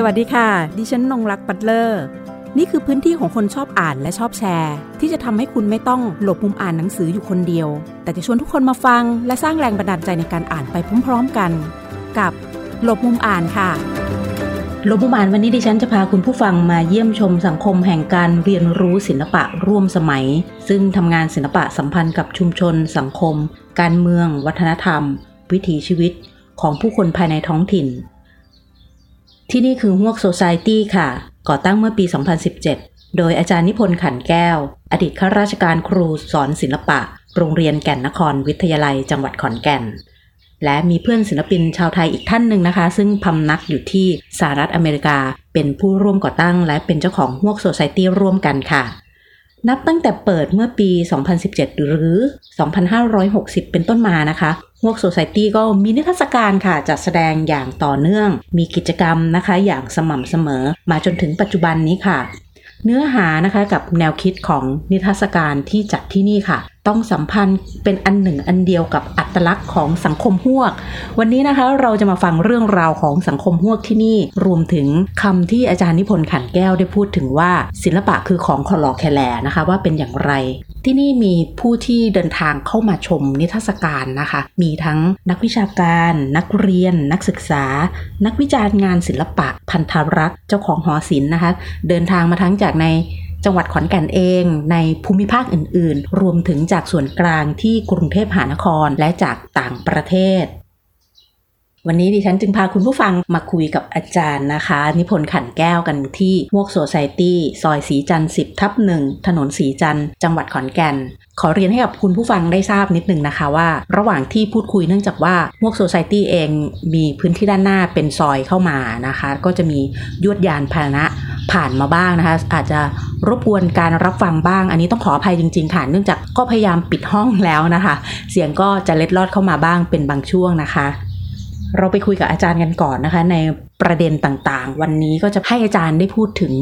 สวัสดีค่ะ ดิฉันนงรักปัตเลอร์ นี่คือพื้นที่ของคนชอบอ่านและชอบแชร์ ที่จะทำให้คุณไม่ต้องหลบมุมอ่านหนังสืออยู่คนเดียว แต่จะชวนทุกคนมาฟัง และสร้างแรงบันดาลใจในการอ่านไปพร้อมๆกัน กับหลบมุมอ่านค่ะหลบมุมอ่านวันนี้ดิฉันจะพาคุณผู้ฟังมาเยี่ยมชมสังคมแห่งการเรียนรู้ศิลปะร่วมสมัย ซึ่งทำงานศิลปะสัมพันธ์กับชุมชน สังคม การเมือง วัฒนธรรม วิถีชีวิต ของผู้คนภายในท้องถิ่น ที่นี่คือฮวกโซซายตี้ค่ะ ก่อตั้งเมื่อปี 2017 โดยอาจารย์นิพนธ์ขันแก้ว อดีตข้าราชการครูสอนศิลปะ โรงเรียนแก่นนครวิทยาลัยจังหวัดขอนแก่น และมีเพื่อนศิลปินชาวไทยอีกท่านหนึ่งนะคะ ซึ่งพำนักอยู่ที่สหรัฐอเมริกา เป็นผู้ร่วมก่อตั้ง และเป็นเจ้าของฮวกโซซายตี้ร่วมกันค่ะ นับตั้งแต่เปิดเมื่อปี 2017 หรือ 2560 เป็นต้นมานะคะฮวกโซซายตี้ก็มีนิทรรศการค่ะ จัดแสดงอย่างต่อเนื่อง มีกิจกรรมนะคะ อย่างสม่ำเสมอ มาจนถึงปัจจุบันนี้ค่ะ เนื้อหานะคะกับแนวคิดของนิทรรศการที่จัดที่นี่ค่ะ ต้องสัมพันธ์เป็นอันหนึ่งอันเดียวกับอัตลักษณ์ของสังคมฮวก วันนี้นะคะเราจะมาฟังเรื่องราวของสังคมฮวกที่นี่รวมถึงคำที่อาจารย์นิพนธ์ขันแก้วได้พูดถึงว่าศิลปะคือของคอลอแคแลนะคะว่าเป็นอย่างไร ที่นี่มีผู้ที่เดินทางเข้ามาชมนิทรรศการนะคะ มีทั้งนักวิชาการ นักเรียน นักศึกษา นักวิจารณ์งานศิลปะพันธรักษ์เจ้าของหอศิลป์นะคะ เดินทางมาทั้งจากใน จังหวัดขอนแก่นเองในภูมิภาคอื่น ๆ รวมถึงจากส่วนกลางที่กรุงเทพมหานครและจากต่างประเทศ วันนี้ดิฉันจึงพาคุณผู้ฟังมาคุยกับอาจารย์นะคะ นิพนธ์ขันแก้วกันที่มวกโซไซตี้ซอยสีจันทร์10ทับหนึ่งถนนสีจันทร์จังหวัดขอนแก่น ขอเรียนให้กับคุณผู้ฟังได้ทราบนิดนึงนะคะว่า ระหว่างที่พูดคุยเนื่องจากว่ามวกโซไซตี้เองมีพื้นที่ด้านหน้าเป็นซอยเข้ามานะคะ ก็จะมียวดยานพาหนะผ่านมาบ้างนะคะ อาจจะรบกวนการรับฟังบ้าง อันนี้ต้องขออภัยจริงๆค่ะเนื่องจากก็พยายามปิดห้องแล้วนะคะ เสียงก็จะเล็ดลอดเข้ามาบ้างเป็นบางช่วงนะคะ เราไปคุยกับอาจารย์กันก่อนนะคะ ในประเด็นต่างๆ วันนี้ก็จะให้อาจารย์ได้พูดถึง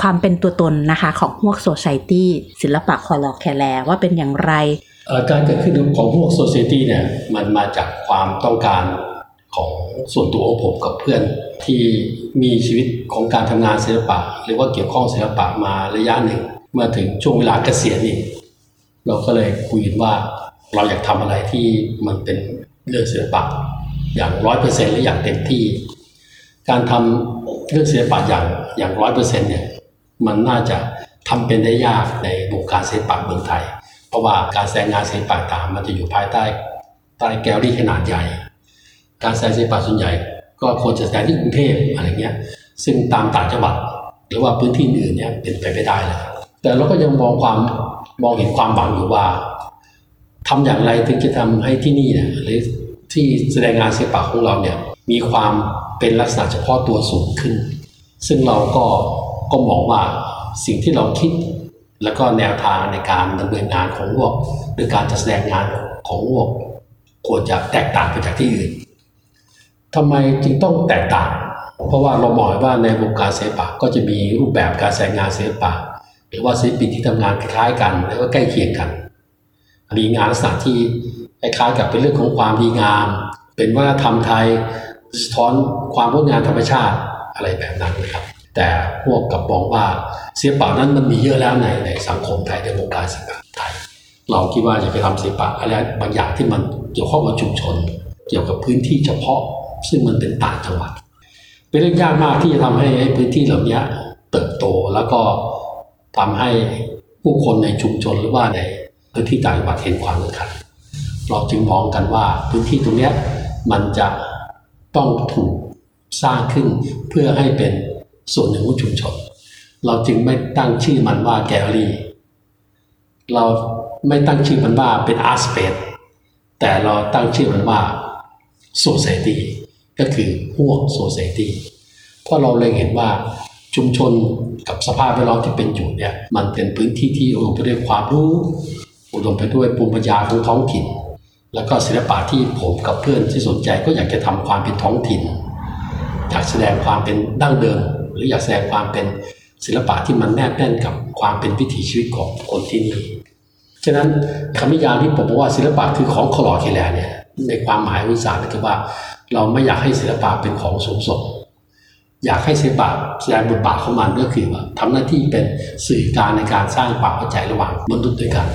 ความเป็นตัวตนนะคะของพวกโซไซตี้ศิลปะคอลอแคแลว่าเป็นอย่างไรอ่อการเกิดขึ้นของพวกโซเซตี้เนี่ยมันมาจากความต้องการของส่วนตัวของผมกับเพื่อนที่มีชีวิตของการทำงานศิลปะ หรือว่าเกี่ยวข้องศิลปะมาระยะหนึ่ง เมื่อถึงช่วงเวลาเกษียณนี่เราก็เลยคุยกันว่าเราอยากทำอะไรที่มันเป็นเรื่องศิลปะ อย่างร้อยเปอร์เซ็นต์หรืออย่างเต็มที่ การทำเรื่องศิลปะอย่างอย่างร้อยเปอร์เซ็นต์เนี่ยมันน่าจะทำเป็นได้ยากในวงการศิลปะเมืองไทย เพราะว่าการแสดงงานศิลปะต่างมันจะอยู่ภายใต้ใต้แกลลี่ขนาดใหญ่ การแสดงศิลปะส่วนใหญ่ ก็ควรจะแสดงที่กรุงเทพอะไรเงี้ยซึ่งตามต่างจังหวัดหรือว่าพื้นที่อื่นเนี่ยเป็นไปไม่ได้เลยแต่เราก็ยังมองความมองเห็นความหวังอยู่ว่าทำอย่างไรถึงจะทำให้ที่นี่เนี่ยหรือ ที่แสดงงานศิลปะของเราเนี่ยมีความเป็นลักษณะเฉพาะตัวสูงขึ้น ซึ่งเราก็ก็มองว่าสิ่งที่เราคิด แล้วก็แนวทางในการดำเนินงานของพวกหรือการจัดแสดงงานของพวกควรจะแตกต่างไปจากที่อื่นทำไมจึงต้องแตกต่าง เพราะว่าเรามองว่าในวงการศิลปะก็จะมีรูปแบบการแสดงงานศิลปะ หรือว่าศิลปินที่ทำงานคล้ายกันแล้วก็ใกล้เคียงกัน มีงานลักษณะที่ คล้ายๆกับเป็นเรื่องของความดีงาม เป็นวัฒนธรรมไทยสะท้อนความงดงามธรรมชาติอะไรแบบนั้นนะครับ แต่พวกกับมองว่าศิลปะนั้นมันมีเยอะแล้วในในสังคมไทยในวงการศิลปะไทย เราคิดว่าจะไปทำศิลปะอะไรบางอย่างที่มันเกี่ยวข้องกับชุมชน เกี่ยวกับพื้นที่เฉพาะ ซึ่งมันเป็นต่างจังหวัด เป็นเรื่องยากมากที่จะทำให้พื้นที่เหล่านี้เติบโตแล้วก็ทำให้ผู้คนในชุมชนหรือว่าในพื้นที่ต่างจังหวัดเห็นความสำคัญ เราจึงมองกันว่าพื้นที่ตรงนี้มันจะต้องถูกสร้างขึ้นเพื่อให้เป็นส่วนหนึ่งของชุมชน เราจึงไม่ตั้งชื่อมันว่าแกลเลอรี่ เราไม่ตั้งชื่อมันว่าเป็น art space แต่เราตั้งชื่อมันว่า society ก็คือพวก societyเพราะเราเลยเห็นว่าชุมชนกับสภาพแวดล้อมที่เป็นอยู่เนี่ยมันเป็นพื้นที่ที่อุดมไปด้วยความรู้อุดมไปด้วยภูมิปัญญาของท้องถิ่น แล้วก็ศิลปะที่ผมกับเพื่อนที่สนใจก็อยากจะทำความเป็นท้องถิ่น อยากแสดงความเป็นดั้งเดิม หรืออยากแสดงความเป็นศิลปะที่มันแนบแน่นกับความเป็นวิถีชีวิตของคนที่นี่ ฉะนั้นคำนิยามที่ผมบอกว่าศิลปะคือของคลอเคแลเนี่ยในความหมายวิสาก็คือว่า เราไม่อยากให้ศิลปะเป็นของสูงส่งอยากให้ศิลปะแสดงบทบาทของมันก็คือว่าทำหน้าที่เป็นสื่อกางในการสร้างความเข้าใจระหว่างมนุษย์ด้วยกัน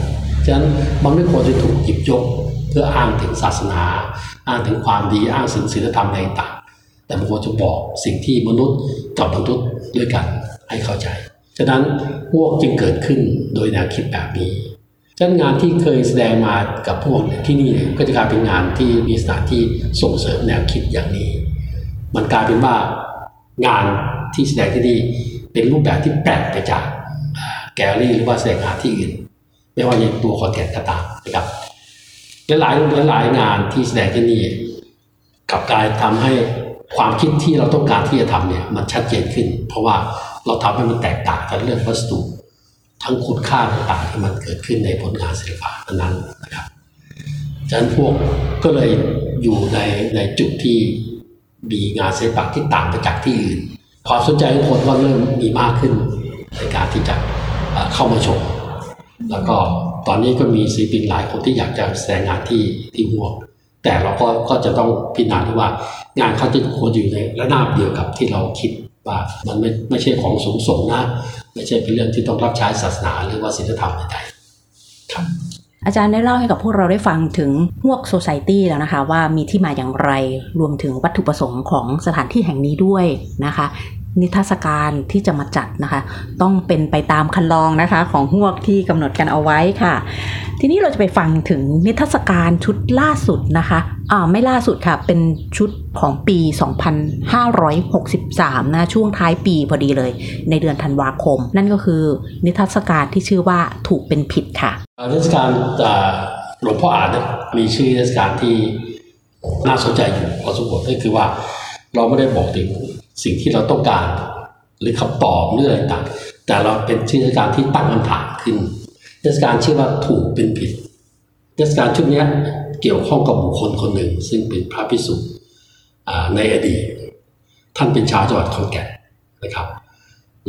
ฉะนั้นบางเรื่ควรจะถูกหยิบยก พื่ออ้างถึงศาสนา อ้างถึงความดีอ้างถึงศีลธรรมอะไรต่างแต่บางคนจะบอกสิ่งที่มนุษย์กับมนุษย์ด้วยกันให้เข้าใจ ฉะนั้นพวกจึงเกิดขึ้นโดยแนวคิดแบบนี้ฉะนั้นงานที่เคยแสดงมากับพวกที่นี่ก็จะกลายเป็นงานที่มีสถานที่ส่งเสริมแนวคิดอย่างนี้ มันกลายเป็นว่างานที่แสดงที่นี่เป็นรูปแบบที่แปลกไปจากแกลลี่หรือว่าแสดงงานที่อื่นไม่ว่าในตัวคอนเทนต์ก็ตามนะครับ หลายหลายงานที่แสดงที่นี่กับการทำให้ความคิดที่เราต้องการที่จะทำเนี่ยมันชัดเจนขึ้น เพราะว่าเราทำให้มันแตกต่างกันเรื่องวัสดุทั้งคุณค่าต่างๆที่มันเกิดขึ้นในผลงานศิลปะนั้นนะครับฉะนั้นพวกก็เลยอยู่ในในจุดที่มีงานศิลปะที่ต่างไปจากที่อื่น ความสนใจของคนก็เริ่มมีมากขึ้นในการที่จะเข้ามาชม แล้วก็ ตอนนี้ก็มีศิลปินหลายคนที่อยากจะแสดงงานที่ที่หัวแต่เราก็ก็จะต้องพิจารณาว่างานเขาจะควรอยู่ในระนาบเดียวกับที่เราคิดว่ามันไม่ไม่ใช่ของสูงส่งนะ ไม่ใช่เป็นเรื่องที่ต้องรับใช้ศาสนาหรือว่าศีลธรรมใดๆครับอาจารย์ได้เล่าให้กับพวกเราได้ฟังถึงพวกโซไซตี้แล้วนะคะ ว่ามีที่มาอย่างไรรวมถึงวัตถุประสงค์ของสถานที่แห่งนี้ด้วยนะคะ นิทรรศการที่จะมาจัดนะคะ ต้องเป็นไปตามคันลองนะคะ ของหวกที่กำหนดกันเอาไว้ค่ะ ทีนี้เราจะไปฟังถึงนิทรรศการชุดล่าสุดนะคะอ่าไม่ล่าสุดค่ะ เป็นชุดของปี 2563 นะ ช่วงท้ายปีพอดีเลย ในเดือนธันวาคม นั่นก็คือนิทรรศการที่ชื่อว่าถูกเป็นผิดค่ะนิทรรศการหลวงพ่ออาจมีชื่อนิทรรศการที่น่าสนใจอยู่พอสมควรก็คือว่าเราไม่ได้บอกถึง สิ่งที่เราต้องการ หรือคำตอบเรื่องต่างแต่เราเป็นเทศกาลที่ตั้งคำถามขึ้นเทศกาลชื่อว่าถูกเป็นผิดเทศกาลชุดนี้เกี่ยวข้องกับบุคคลคนหนึ่ง ซึ่งเป็นพระพิสุในอดีต ท่านเป็นชาวจังหวัดขอนแก่นนะครับ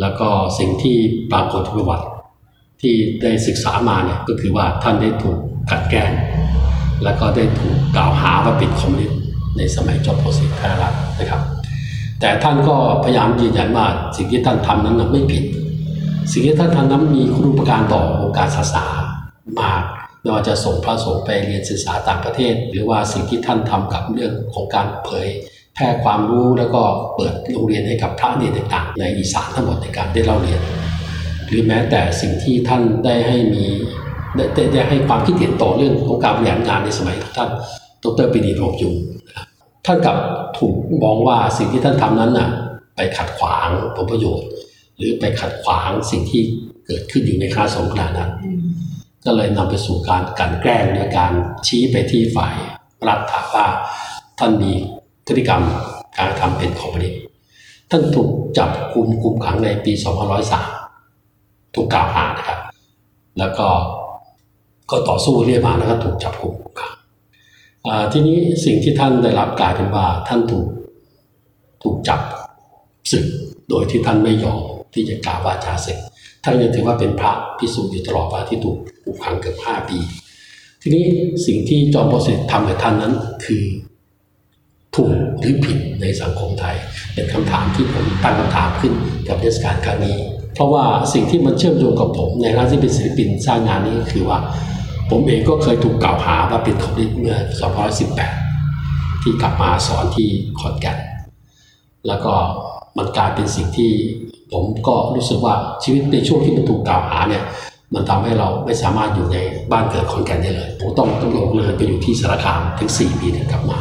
แล้วก็สิ่งที่ปรากฏประวัติที่ได้ศึกษามาเนี่ยก็คือว่าท่านได้ถูกกัดแกล้งแล้วก็ได้ถูกกล่าวหาว่าเป็นคอมมิวนิสต์ในสมัยจอมพลสฤษดิ์พระรัตนะครับ แต่ท่านก็พยายามยืนยันว่าสิ่งที่ท่านทำนั้นไม่ผิด สิ่งที่ท่านทำนั้นมีคุณูปการต่อวงการศาสนามากไม่ว่าจะส่งพระสงฆ์ไปเรียนศึกษาต่างประเทศ หรือว่าสิ่งที่ท่านทำกับเรื่องของการเผยแพร่ความรู้แล้วก็เปิดโรงเรียนให้กับพระเนรต่างๆ ในอีสานทั้งหมดในการได้เล่าเรียน หรือแม้แต่สิ่งที่ท่านได้ให้มีได้ได้ให้ความคิดเห็นต่อเรื่องของการบริหารงานในสมัยท่านดรปีดีโรบยุง ท่านกับถูกมองว่าสิ่งที่ท่านทำนั้นน่ะ ไปขัดขวางผลประโยชน์ หรือไปขัดขวางสิ่งที่เกิดขึ้นอยู่ในคณะสงฆ์ขณะนั้น ก็เลยนำไปสู่การกันแกล้งในการชี้ไปที่ฝ่ายรัฐถาว่าท่านมีพฤติกรรมการทำเป็นของมนิท่านถูกจับคุมคุมขังในปี 2503 ถูกกล่าวหานะครับ แล้วก็ก็ต่อสู้เรียกมาแล้วก็ถูกจับคุมขัง ทีนี้สิ่งที่ท่านได้รับกลายเป็นว่าท่านถูกถูกจับศึกโดยที่ท่านไม่ยอมที่จะกล่าววาจาศึกท่านยังถือว่าเป็นพระพิสูจน์อยู่ตลอดว่าที่ถูกผูกขังเกือบห้าปี ทีนี้สิ่งที่จอมพลสฤษดิ์ทำกับท่านนั้นคือถูกหรือผิดในสังคมไทย เป็นคำถามที่ผมตั้งคำถามขึ้นกับเทศกาลครั้งนี้ เพราะว่าสิ่งที่มันเชื่อมโยงกับผมในรานที่เป็นศิลปินสร้างงานนี้คือว่า ผมเองก็เคยถูกกล่าวหาว่าเป็นคอมมิวนิสต์เมื่อ2518 ที่กลับมาสอนที่ขอนแก่นแล้วก็มันกลายเป็นสิ่งที่ผมก็รู้สึกว่าชีวิตในช่วงที่มันถูกกล่าวหาเนี่ยมันทำให้เราไม่สามารถอยู่ในบ้านเกิดขอนแก่นได้เลยผมต้องต้องลงเลยไปอยู่ที่สารคามถึง 4 ปีถึงกลับมา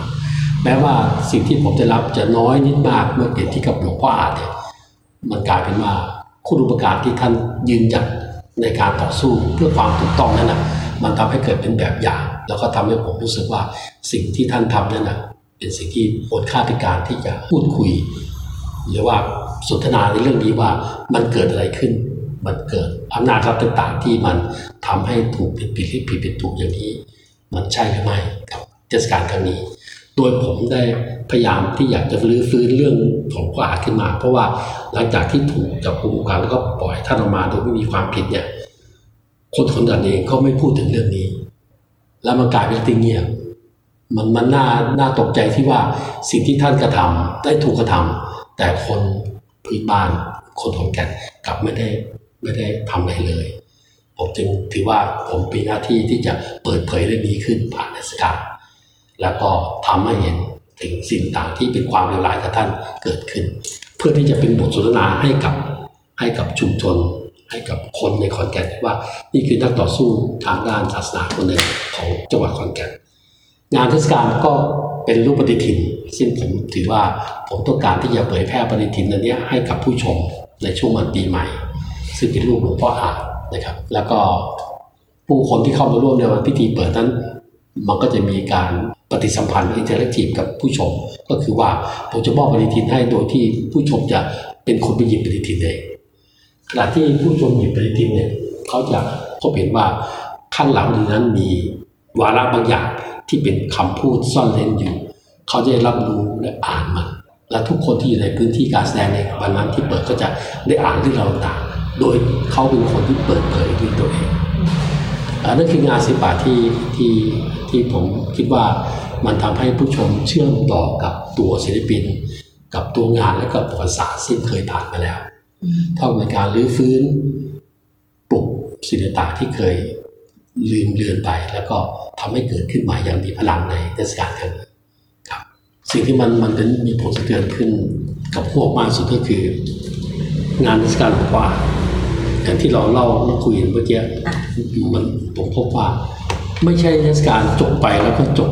แม้ว่าสิ่งที่ผมได้รับจะน้อยนิดมากเมื่อเปรียบที่กับหลวงพ่ออาจเนี่ยมันกลายเป็นว่าคุณอุปการที่ท่านยืนหยัดในการต่อสู้เพื่อความถูกต้องนั้นนะ มันทำให้เกิดเป็นแบบอย่าง แล้วก็ทำให้ผมรู้สึกว่าสิ่งที่ท่านทำนั่นนะเป็นสิ่งที่ควรค่าในการที่จะพูดคุย หรือว่าสนทนาในเรื่องนี้ว่ามันเกิดอะไรขึ้น มันเกิดอำนาจรัฐต่างๆ ที่มันทำให้ถูกผิดผิดผิดผิดถูกอย่างนี้ มันใช่หรือไม่กับเทศกาลครั้งนี้ โดยผมได้พยายามที่อยากจะรื้อฟื้นเรื่องของขวาขึ้นมา เพราะว่าหลังจากที่ถูกจับกุมกันแล้วก็ปล่อยท่านออกมาโดยไม่มีความผิดเนี่ย คนคนนั้นเองก็ไม่พูดถึงเรื่องนี้ แล้วมันกลายเป็นติงเงียบมันมันน่าน่าตกใจที่ว่าสิ่งที่ท่านกระทำได้ถูกกระทำแต่คนพื้นบ้านคนขอนแก่นกลับไม่ได้ไม่ได้ทำอะไรเลย ผมจึงถือว่าผมเป็นหน้าที่ที่จะเปิดเผยเรื่องนี้ขึ้นผ่านเทศกาลแล้วก็ทำให้เห็นถึงสิ่งต่างที่เป็นความเลวร้ายกับท่านเกิดขึ้น เพื่อที่จะเป็นบทสนทนาให้กับให้กับชุมชน ให้กับคนในขอนแก่นว่านี่คือนักต่อสู้ทางด้านศาสนาคนหนึ่งของจังหวัดขอนแก่นงานเทศกาลก็เป็นรูปปฏิทิน ซึ่งผมถือว่าผมต้องการที่จะเผยแพร่ปฏิทินอันนี้ให้กับผู้ชมในช่วงวันปีใหม่ ซึ่งเป็นรูปหลวงพ่ออาจนะครับ แล้วก็ผู้คนที่เข้ามาร่วมในวันพิธีเปิดนั้น มันก็จะมีการปฏิสัมพันธ์อินเทอร์แอคทีฟกับผู้ชม ก็คือว่าผมจะมอบปฏิทินให้โดยที่ผู้ชมจะเป็นคนไปหยิบปฏิทินเอง ขณะที่ผู้ชมหยิบปฏิทินเนี่ยเขาจะพบเห็นว่าข้างหลังนั้นมีวาระบางอย่างที่เป็นคำพูดซ่อนเร้นอยู่ เขาจะได้รับรู้และอ่านมันและทุกคนที่อยู่ในพื้นที่การแสดงในวันนั้นที่เปิดก็จะได้อ่านเรื่องราวต่างโดยเขาเป็นคนที่เปิดเผยด้วยตัวเองอันนั่นคืองานศิลปะที่ที่ที่ผมคิดว่ามันทำให้ผู้ชมเชื่อมต่อกับตัวศิลปิน กับตัวงานและกับประวัติศาสตร์ซึ่งเคยผ่านมาแล้ว เท่ากับการรื้อฟื้น ปลุกสิ่งต่างๆที่เคยลืมเลือนไป แล้วก็ทำให้เกิดขึ้นใหม่อย่างมีพลังในเทศกาลครั้งนี้ครับ สิ่งที่มันมันเป็นมีผลสะเทือนขึ้นกับพวกมากสุดก็คืองานเทศกาลหลวงพ่ออย่างที่เราเล่าเราคุยกันเมื่อกี้มันผมพบว่า ไม่ใช่เทศกาลจบไปแล้วก็จบ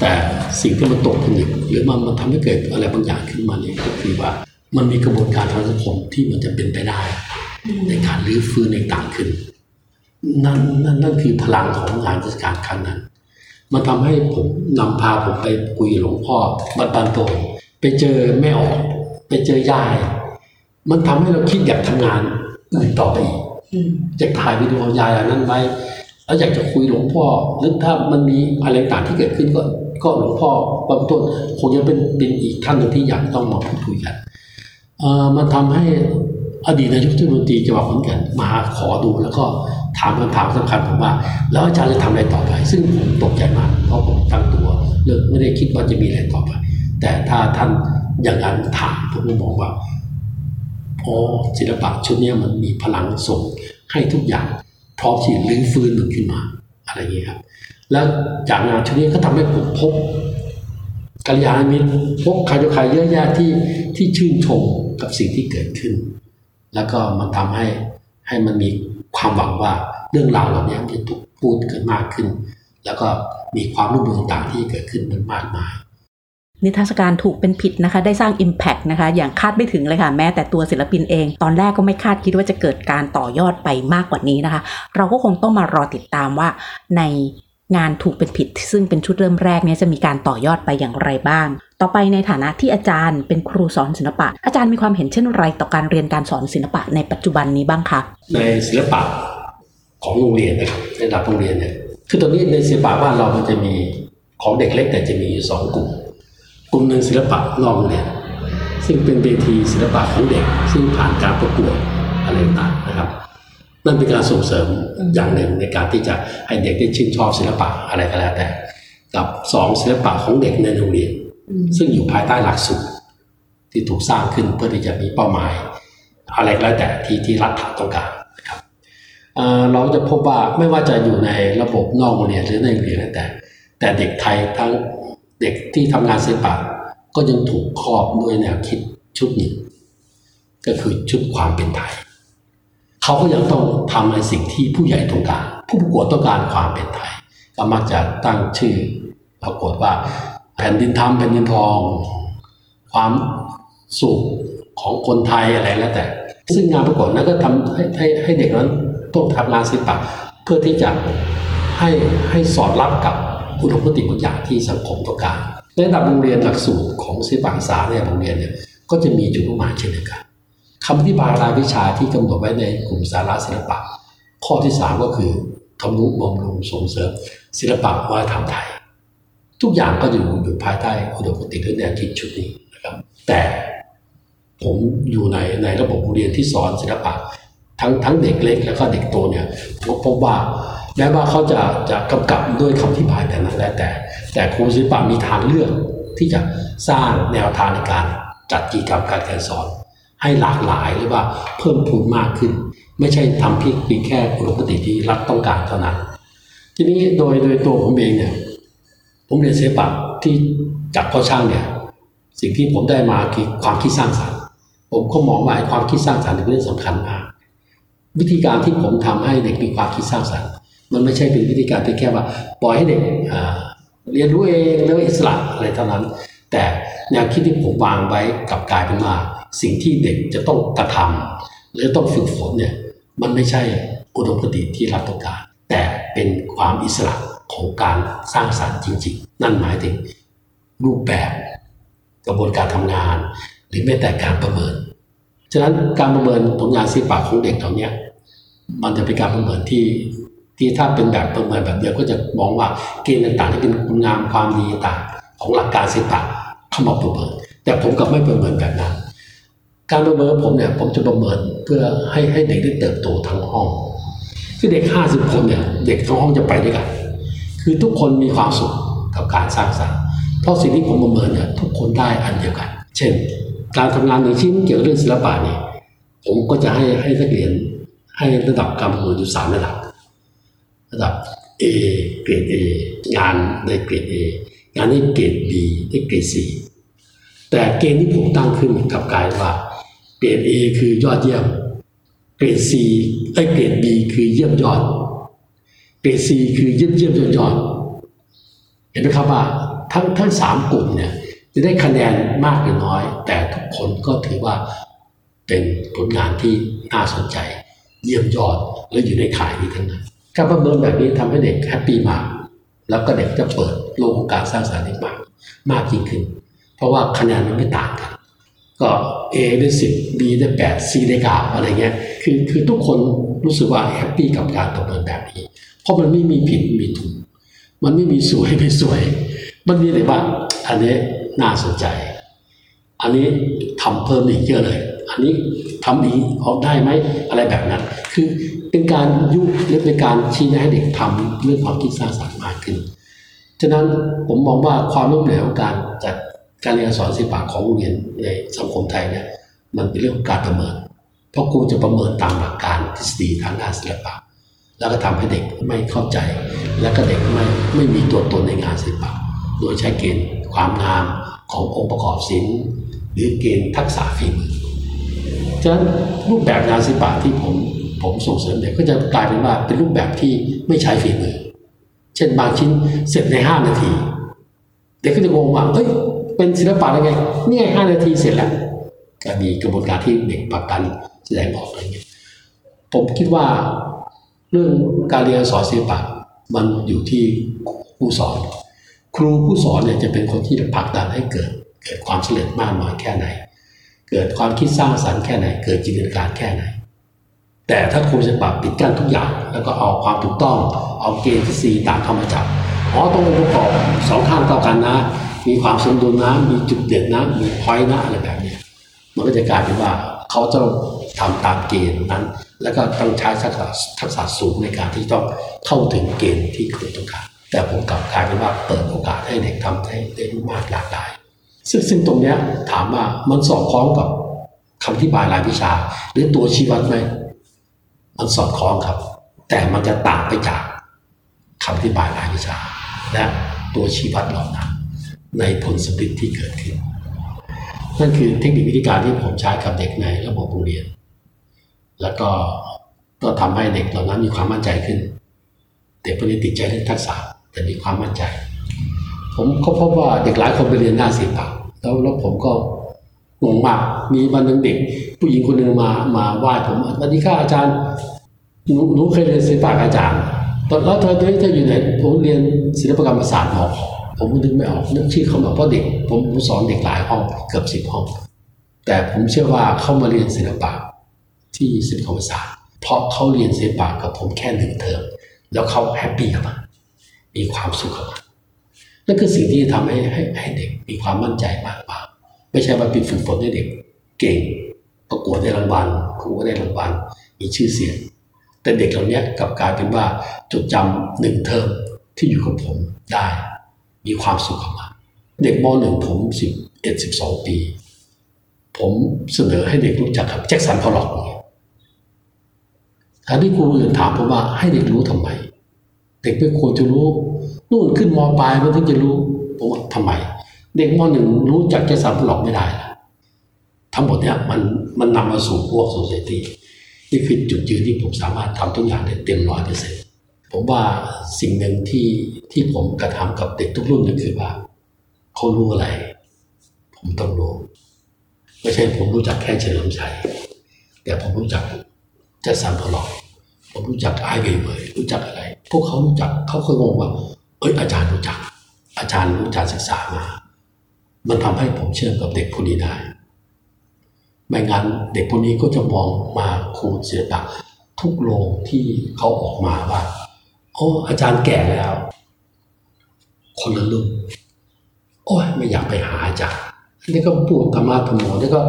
แต่สิ่งที่มันตกผลึกหรือมันมันทำให้เกิดอะไรบางอย่างขึ้นมาเนี่ยก็คือว่า มันมีกระบวนการทางสังคมที่มันจะเป็นไปได้ ในการรื้อฟื้นในต่างขึ้น นั่นนั่นนั่นคือพลังของงานเทศกาลครั้งนั้น มันทำให้ผมนำพาผมไปคุยกับหลวงพ่อบัดบันโตงไปเจอแม่ออก ไปเจอยาย มันทำให้เราคิดอยากทำงานอื่นต่อไปอีกอยากถ่ายวิดีโอยายอันนั้นไว้แล้วอยากจะคุยหลวงพ่อหรือถ้ามันมีอะไรต่างที่เกิดขึ้นก็ก็หลวงพ่อบางต้นคงจะเป็นเป็นอีกท่านหนึ่งที่อยากต้องมาพูดคุยกันเอ่อ มันทำให้อดีตนายกเทศมนตรีจังหวัดขอนแก่นมาขอดูแล้วก็ถามคำถามสำคัญผมว่า แล้วอาจารย์จะทำอะไรต่อไป ซึ่งผมตกใจมากเพราะผมตั้งตัวเลิกไม่ได้คิดว่าจะมีอะไรต่อไป แต่ถ้าท่านอย่างนั้นถามผมก็มองว่าอ๋อศิลปะชุดนี้มันมีพลังส่งให้ทุกอย่างพร้อมที่ลื้อฟื้นมันขึ้นมา อะไรอย่างเงี้ยครับ แล้วจากงานชุดนี้ก็ทำให้ผมพบกัลยาณมิตรพบใครต่อใครเยอะแยะที่ที่ชื่นชม กับสิ่งที่เกิดขึ้น แล้วก็มันทำให้ให้มันมีความหวังว่าเรื่องราวเหล่านี้จะถูกพูดกันมากขึ้น แล้วก็มีความร่วมมือต่างๆที่เกิดขึ้นมันมากมายนิทรรศการถูกเป็นผิดนะคะ ได้สร้าง Impact นะคะ อย่างคาดไม่ถึงเลยค่ะ แม้แต่ตัวศิลปินเอง ตอนแรกก็ไม่คาดคิดว่าจะเกิดการต่อยอดไปมากกว่านี้นะคะ เราก็คงต้องมารอติดตามว่าในงานถูกเป็นผิด ซึ่งเป็นชุดเริ่มแรกนี้จะมีการต่อยอดไปอย่างไรบ้าง ต่อไปในฐานะที่อาจารย์เป็นครูสอนศิลปะ อาจารย์มีความเห็นเช่นไรต่อการเรียนการสอนศิลปะในปัจจุบันนี้บ้างคะในศิลปะของโรงเรียนนะครับในระดับโรงเรียนเนี่ยคือตอนนี้ในศิลปะบ้านเรามันจะมีของเด็กเล็กแต่จะมีอยู่สองกลุ่ม กลุ่มหนึ่งศิลปะนอกโรงเรียนซึ่งเป็นเวทีศิลปะของเด็ก ซึ่งผ่านการประกวดอะไรต่างนะครับ นั่นเป็นการส่งเสริมอย่างหนึ่งในการที่จะให้เด็กได้ชื่นชอบศิลปะอะไรก็แล้วแต่ กับสองศิลปะของเด็กในโรงเรียน ซึ่งอยู่ภายใต้หลักสูตรที่ถูกสร้างขึ้นเพื่อที่จะมีเป้าหมาย อะไรก็แล้วแต่ที่ที่รัฐต้องการนะครับเเราจะพบว่าไม่ว่าจะอยู่ในระบบนอกโรงเรียนหรือในโรงเรียนแล้วแต่ แต่เด็กไทยทั้งเด็กที่ทำงานศิลปะก็ยังถูกครอบด้วยแนวคิดชุดหนึ่งก็คือชุดความเป็นไทย เขาก็ยังต้องทำในสิ่งที่ผู้ใหญ่ต้องการ ผู้ประกวดต้องการความเป็นไทย ก็มักจะตั้งชื่อประกวดว่า แผ่นดินทำแผ่นดินทอง ความสุขของคนไทยอะไรแล้วแต่ ซึ่งงานประกวดนั้นก็ทำให้ให้ให้เด็กนั้นต้องทำงานศิลปะเพื่อที่จะให้ให้สอดรับกับอุดมคติบางอย่างที่สังคมต้องการในระดับโรงเรียนหลักสูตรของศิลปะศึกษาในโรงเรียนเนี่ยก็จะมีจุดมุ่งหมายเช่นเดียวกันคำอธิบายรายวิชาที่กำหนดไว้ในกลุ่มสาระศิลปะ ข้อที่สามก็คือทำนุบำรุงส่งเสริมศิลปะวัฒนธรรมไทย ทุกอย่างก็อยู่อยู่ภายใต้อุดมคติหรือแนวคิดชุดนี้นะครับ แต่ผมอยู่ในในระบบโรงเรียนที่สอนศิลปะ ทั้งทั้งเด็กเล็กแล้วก็เด็กโตเนี่ยผมพบว่าแม้ว่าเขาจะจะกำกับด้วยคำอธิบายแต่นั้นแล้วแต่ แต่ครูศิลปะมีทางเลือกที่จะสร้างแนวทางในการจัดกิจกรรมการเรียนสอน ให้หลากหลายหรือว่าเพิ่มพูนมากขึ้น ไม่ใช่ทำเพียงแค่อุดมคติที่รัฐต้องการเท่านั้น ทีนี้โดยโดยตัวผมเองเนี่ย ผมเรียนศิลปะที่จากพ่อช่างเนี่ยสิ่งที่ผมได้มาคือความคิดสร้างสรรค์ ผมก็มองว่าความคิดสร้างสรรค์เป็นเรื่องสำคัญมาก วิธีการที่ผมทำให้เด็กมีความคิดสร้างสรรค์ มันไม่ใช่เป็นวิธีการที่แค่ว่า ปล่อยให้เด็กเรียนรู้เองแล้วอิสระอะไรเท่านั้น แต่แนวคิดที่ผมวางไว้กับกลายเป็นว่าสิ่งที่เด็กจะต้องกระทำหรือต้องฝึกฝนเนี่ยมันไม่ใช่อุดมคติที่รัฐต้องการแต่เป็นความอิสระ ของการสร้างสรรค์จริงๆ นั่นหมายถึงรูปแบบกระบวนการทำงาน หรือแม้แต่การประเมิน ฉะนั้นการประเมินผลงานศิลปะของเด็กเหล่านี้มันจะเป็นการประเมินที่ที่ถ้าเป็นแบบประเมินแบบเดียวก็จะมองว่าเกณฑ์ต่างๆ ที่เป็นคุณงามความดีต่างของหลักการศิลปะเข้ามาประเมิน แต่ผมกับไม่ประเมินแบบนั้น การประเมินผมเนี่ยผมจะประเมินเพื่อให้ให้เด็กได้เติบโตทั้งห้องคือเด็กห้าสิบคนเนี่ยเด็กทั้งห้องจะไปด้วยกัน คือทุกคนมีความสุขกับการสร้างสรรค์เพราะสิ่งที่ผมประเมินเนี่ยทุกคนได้อันเดียวกัน เช่น การทำงานหนึ่งชิ้นเกี่ยวกับเรื่องศิลปะนี่ผมก็จะให้ให้นักเรียนให้ระดับการประเมินอยู่สามระดับ ระดับ A เกรด A งานในเกรด A งานในเกรด B ไดเกรด C แต่เกณฑ์ที่ผมตั้งขึ้นกับกายว่าเกรด A คือยอดเยี่ยม เกรด C ไอ้เกรด B คือเยี่ยมยอด เกรด C คือเยี่ยมเยี่ยมยอดยอดเห็นไหมครับว่าทั้งทั้งสามกลุ่มเนี่ยจะได้คะแนนมากหรือน้อย แต่ทุกคนก็ถือว่าเป็นผลงานที่น่าสนใจ เยี่ยมยอดและอยู่ในข่ายนี้ทั้งนั้นการประเมินแบบนี้ทำให้เด็ก happy มาก แล้วก็เด็กจะเปิดโลกของการสร้างสรรค์มากมากยิ่งขึ้น เพราะว่าคะแนนมันไม่ต่างกัน ก็ A ได้สิบ B ได้แปด C ได้เก้าอะไรเงี้ยคือคือทุกคนรู้สึกว่าแฮปปี้กับการประเมินแบบนี้ เพราะมันไม่มีผิดมีถูก มันไม่มีสวยไม่สวย มันมีแต่ว่าอันนี้น่าสนใจ อันนี้ทำเพิ่มอีกเยอะเลย อันนี้ทำอีกออกได้ไหมอะไรแบบนั้น คือเป็นการยุหรือเป็นการชี้แนะให้เด็กทำเรื่องความคิดสร้างสรรค์มากขึ้น ฉะนั้นผมมองว่าความล้มเหลวการจัดการเรียนสอนศิลปะของโรงเรียนในสังคมไทยเนี่ยมันเป็นเรื่องของการประเมิน เพราะครูจะประเมินตามหลักการทฤษฎีทางด้านศิลปะ แล้วก็ทำให้เด็กไม่เข้าใจ และก็เด็กไม่ไม่มีตัวตนในงานศิลปะ โดยใช้เกณฑ์ความงามขององค์ประกอบศิลป์หรือเกณฑ์ทักษะฝีมือฉะนั้นรูปแบบงานศิลปะที่ผมผมส่งเสริมเด็กก็จะกลายเป็นว่าเป็นรูปแบบที่ไม่ใช้ฝีมือ เช่นบางชิ้นเสร็จในห้านาที เด็กก็จะงงว่าเอ้ยเป็นศิลปะได้ไงนี่ไงห้านาทีเสร็จแล้วก็มีกระบวนการที่เด็กปักกันแสดงออกอะไรเงี้ยผมคิดว่า เรื่องการเรียนสอนศิลปะมันอยู่ที่ผู้สอน ครูผู้สอนเนี่ยจะเป็นคนที่ผลักดันให้เกิด เกิดความเฉลิมมากน้อยแค่ไหน เกิดความคิดสร้างสรรค์แค่ไหน เกิดจินตนาการแค่ไหน แต่ถ้าครูศิลปะปิดกั้นทุกอย่าง แล้วก็เอาความถูกต้อง เอาเกณฑ์ที่สีตางเข้ามาจับอ๋อต้ององค์ประกอบสองข้างเท่ากันนะ มีความสมดุลนะมีจุดเด่นนะมีพอยต์นะอะไรแบบนี้มันก็จะกลายเป็นว่าเขาจะทำตามเกณฑ์นั้น แล้วก็ต้องใช้ทักษะทักษะสูงในการที่ต้องเข้าถึงเกณฑ์ที่ครูต้องการแต่ผมกลับกลายเป็นว่าเปิดโอกาสให้เด็กทำได้ได้มากหลากหลาย ซึ่งซึ่งตรงนี้ถามว่ามันสอดคล้องกับคำอธิบายรายวิชา หรือตัวชี้วัดไหมมันสอดคล้องครับ แต่มันจะต่างไปจากคำอธิบายรายวิชา และตัวชี้วัดเหล่านั้น ในผลสำเร็จที่เกิดขึ้นนั่นคือเทคนิควิธีการที่ผมใช้กับเด็กในระบบโรงเรียน แล้วก็ก็ทำให้เด็กเหล่านั้นมีความมั่นใจขึ้น เด็กพวกนี้ติดใจเรื่องทักษะแต่มีความมั่นใจ ผมก็พบว่าเด็กหลายคนไปเรียนหน้าศิลปะแล้วแล้วผมก็งงมากมีวันหนึ่งเด็ก ผู้หญิงคนหนึ่งมามาไหว้ผมสวัสดีค่ะอาจารย์หนูหนูเคยเรียนศิลปะอาจารย์ตอนแล้วเธอเธออยู่ไหนผมเรียนศิลปกรรมศาสตร์มอผมนึกไม่ออกนึกชื่อเขาหน่อยเพราะเด็กผมผมสอนเด็กหลายห้องเกือบสิบห้อง แต่ผมเชื่อว่าเขามาเรียนศิลปะ ที่ศิลปศาสตร์เพราะเขาเรียนศิลปะกับผมแค่หนึ่งเทอมแล้วเขา happy กับมันมีความสุขกับมันนั่นคือสิ่งที่ทำให้ให้ให้เด็กมีความมั่นใจมากกว่าไม่ใช่ว่าเป็นฝึกฝนให้เด็ก เก่งประกวดได้รางวัลครูก็ได้รางวัลมีชื่อเสียง แต่เด็กเหล่านี้กลับกลายเป็นว่าจดจำหนึ่งเทอมที่อยู่กับผมได้ มีความสุขกับมันเด็กมหนึ่งผมสิบเอ็ดสิบสองปี ผมเสนอให้เด็กรู้จักกับแจ็คสันพอลล็อก ถ้าที่ครูอื่นถามผมว่าให้เด็กรู้ทำไม เด็กไม่ควรจะรู้นู่นขึ้นมปลายมันถึงจะรู้ผมว่าทำไม เด็กมหนึ่งรู้จักจ็คสันพอลอกไม่ได้ละทั้งหมดเนี่ยมันมันนำมาสู่พวกโซเซตี้นี่คือจุดยืนที่ผมสามารถทำทุกอย่างได้เต็มร้อยเปอร์เซ็นต์ผมว่าสิ่งหนึ่งที่ที่ผมกระทำกับเด็กทุกรุ่นก็คือว่าเขารู้อะไร ผมต้องรู้ ไม่ใช่ผมรู้จักแค่เฉลิมชัยแต่ผมรู้จัก จ็คสันพอลล็อกผมรู้จักไอเวย์เบย์รู้จักอะไร พวกเขารู้จักเขาเคยงงว่า เอ้ยอาจารย์รู้จัก อาจารย์รู้จักศึกษามา มันทำให้ผมเชื่อมกับเด็กผู้นี้ได้ ไม่งั้นเด็กพวกนี้ก็จะมองมาครูศิลปะทุกโรงที่เขาออกมาว่าโอ้อาจารย์แก่แล้ว คนละรุ่นโอ้ยไม่อยากไปหาอาจารย์นี่ก็พูดธรรมะธรรมโมนี่ก็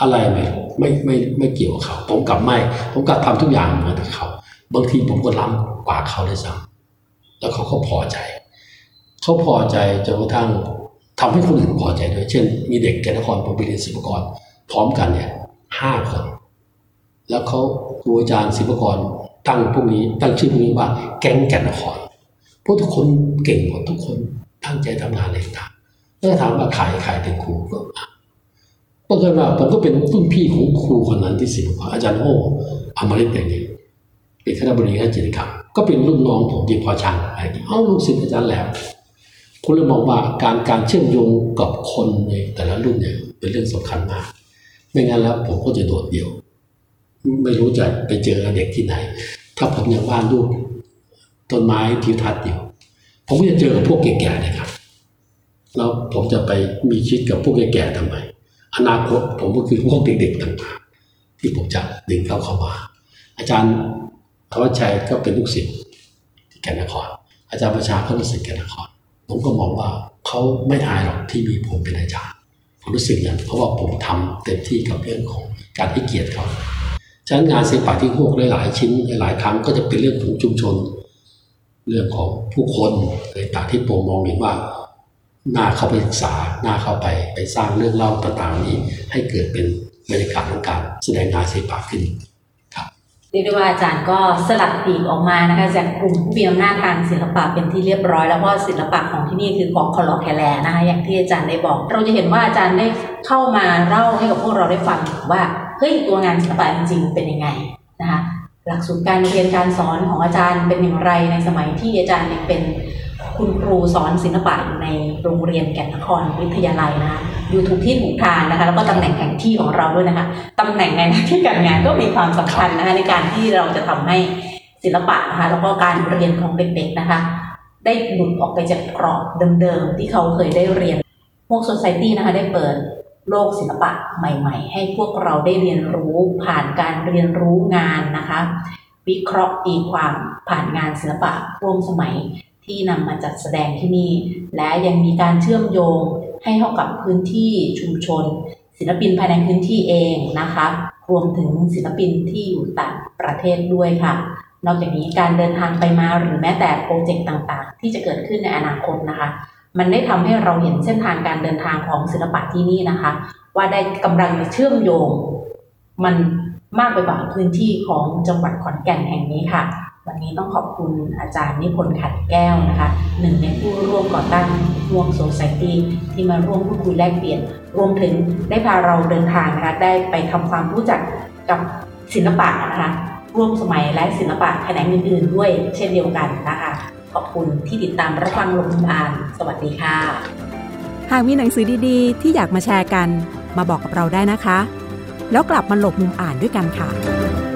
อะไรไม่ ไม่ไม่ไม่เกี่ยวกับเขา ผมกลับไม่ผมกลับทำทุกอย่างเหมือนกับเขา บางทีผมก็ล้ำกว่าเขาเลยซ้ำแล้วเขาก็พอใจ เขาพอใจจนกระทั่งทำให้คนอื่นพอใจด้วย เช่น มีเด็กแกนนครผมไปเรียนศิลปกรพร้อมกันเนี่ยห้าคนแล้วเขาครูอาจารย์ศิลปกรตั้งพวกนี้ตั้งชื่อพวกนี้ว่า แก๊งแก่นนครพวกทุกคนเก่งหมดทุกคนตั้งใจทำงานเลยต่างแล้วถามว่าขายขายเป็นครูก็ ปรากฏว่าผมก็เป็นรุ่นพี่ของครูคนนั้นที่ศิลปากอาจารย์โอ้อมฤตอย่างนี้เป็นคณะบริหารจิตกรรมก็เป็นรุ่นน้องผมที่พอช่างอะไรอ้างนี้เอ้าลูกศิษย์อาจารย์แล้วคุณเลยมองว่าการการเชื่อมโยงกับคนในแต่ละรุ่นเนี่ยเป็นเรื่องสำคัญมาก ไม่งั้นแล้วผมก็จะโดดเดี่ยว ไม่รู้จะไปเจอเด็กที่ไหน ถ้าผมยังวาดรูปต้นไม้ทิวทัศน์อยู่ผมก็จะเจอพวกแก่ๆนะครับ แล้วผมจะไปมีชีวิตกับพวกแก่ๆทำไม อนาคตผมก็คือพวกเด็กๆต่างๆที่ผมจะดึงเข้าเข้ามา อาจารย์ธวัชชัยก็เป็นลูกศิษย์ที่แก่นคร อาจารย์ประชาเขาเป็นศิษย์แก่นคร ผมก็มองว่าเขาไม่อายหรอกที่มีผมเป็นอาจารย์ผมรู้สึกอย่างเพราะว่าผมทำเต็มที่กับเรื่องของการให้เกียรติเขาฉะนั้นงานศิลปะที่พวกหลายๆชิ้นหลายๆครั้งก็จะเป็นเรื่องของชุมชน เรื่องของผู้คนอะไรต่างที่ผมมองเห็นว่า น่าเข้าไปศึกษาน่าเข้าไปไปสร้างเรื่องเล่าต่างๆนี้ ให้เกิดเป็นบรรยากาศของการแสดงงานศิลปะขึ้นครับเรียกได้ว่าอาจารย์ก็สลัดปีกออกมานะคะจากกลุ่มผู้มีอำนาจทางศิลปะเป็นที่เรียบร้อย แล้วก็ศิลปะของที่นี่คือของคอลอแคลนะคะอย่างที่อาจารย์ได้บอก เราจะเห็นว่าอาจารย์ได้เข้ามาเล่าให้กับพวกเราได้ฟังว่าเฮ้ยตัวงานศิลปะจริงๆเป็นยังไงนะคะหลักสูตรการเรียนการสอนของอาจารย์เป็นอย่างไรในสมัยที่อาจารย์ยังเป็น คุณครูสอนศิลปะอยู่ในโรงเรียนแก่นนครวิทยาลัยนะคะอยู่ถูกที่ถูกทางนะคะแล้วก็ตำแหน่งแห่งที่ของเราด้วยนะคะตำแหน่งในหน้าที่การงานก็มีความสำคัญนะคะในการที่เราจะทำให้ศิลปะนะคะแล้วก็การเรียนของเด็กๆนะคะ ได้หลุดออกไปจากกรอบเดิมๆที่เขาเคยได้เรียนพวกโซซตี้นะคะได้เปิดโลกศิลปะใหม่ ๆ ให้พวกเราได้เรียนรู้ผ่านการเรียนรู้งานนะคะ วิเคราะห์ตีความผ่านงานศิลปะร่วมสมัย ที่นำมาจัดแสดงที่นี่ และยังมีการเชื่อมโยงให้เข้ากับพื้นที่ชุมชน ศิลปินภายในพื้นที่เองนะคะ รวมถึงศิลปินที่อยู่ต่างประเทศด้วยค่ะ นอกจากนี้การเดินทางไปมาหรือแม้แต่โปรเจกต์ต่างๆ ที่จะเกิดขึ้นในอนาคตนะคะ มันได้ทำให้เราเห็นเส้นทางการเดินทางของศิลปะที่นี่นะคะ ว่าได้กำลังเชื่อมโยง มันมากไปกว่าพื้นที่ของจังหวัดขอนแก่นแห่งนี้ค่ะ วันนี้ต้องขอบคุณอาจารย์นิพนธ์ขัดแก้วนะคะหนึ่งในผู้ร่วมก่อตั้งห่วงโซไซตี้ที่มาร่วมพูดคุยแลกเปลี่ยน รวมถึงได้พาเราเดินทางนะคะได้ไปทำความรู้จักกับศิลปะนะคะร่วมสมัยและศิลปะแขนงอื่นๆด้วยเช่นเดียวกันนะคะ ขอบคุณที่ติดตามรับฟังลงทุนอ่าน สวัสดีค่ะ หากมีหนังสือดีๆ ที่อยากมาแชร์กัน มาบอกกับเราได้นะคะ แล้วกลับมาหลบมุมอ่านด้วยกันค่ะ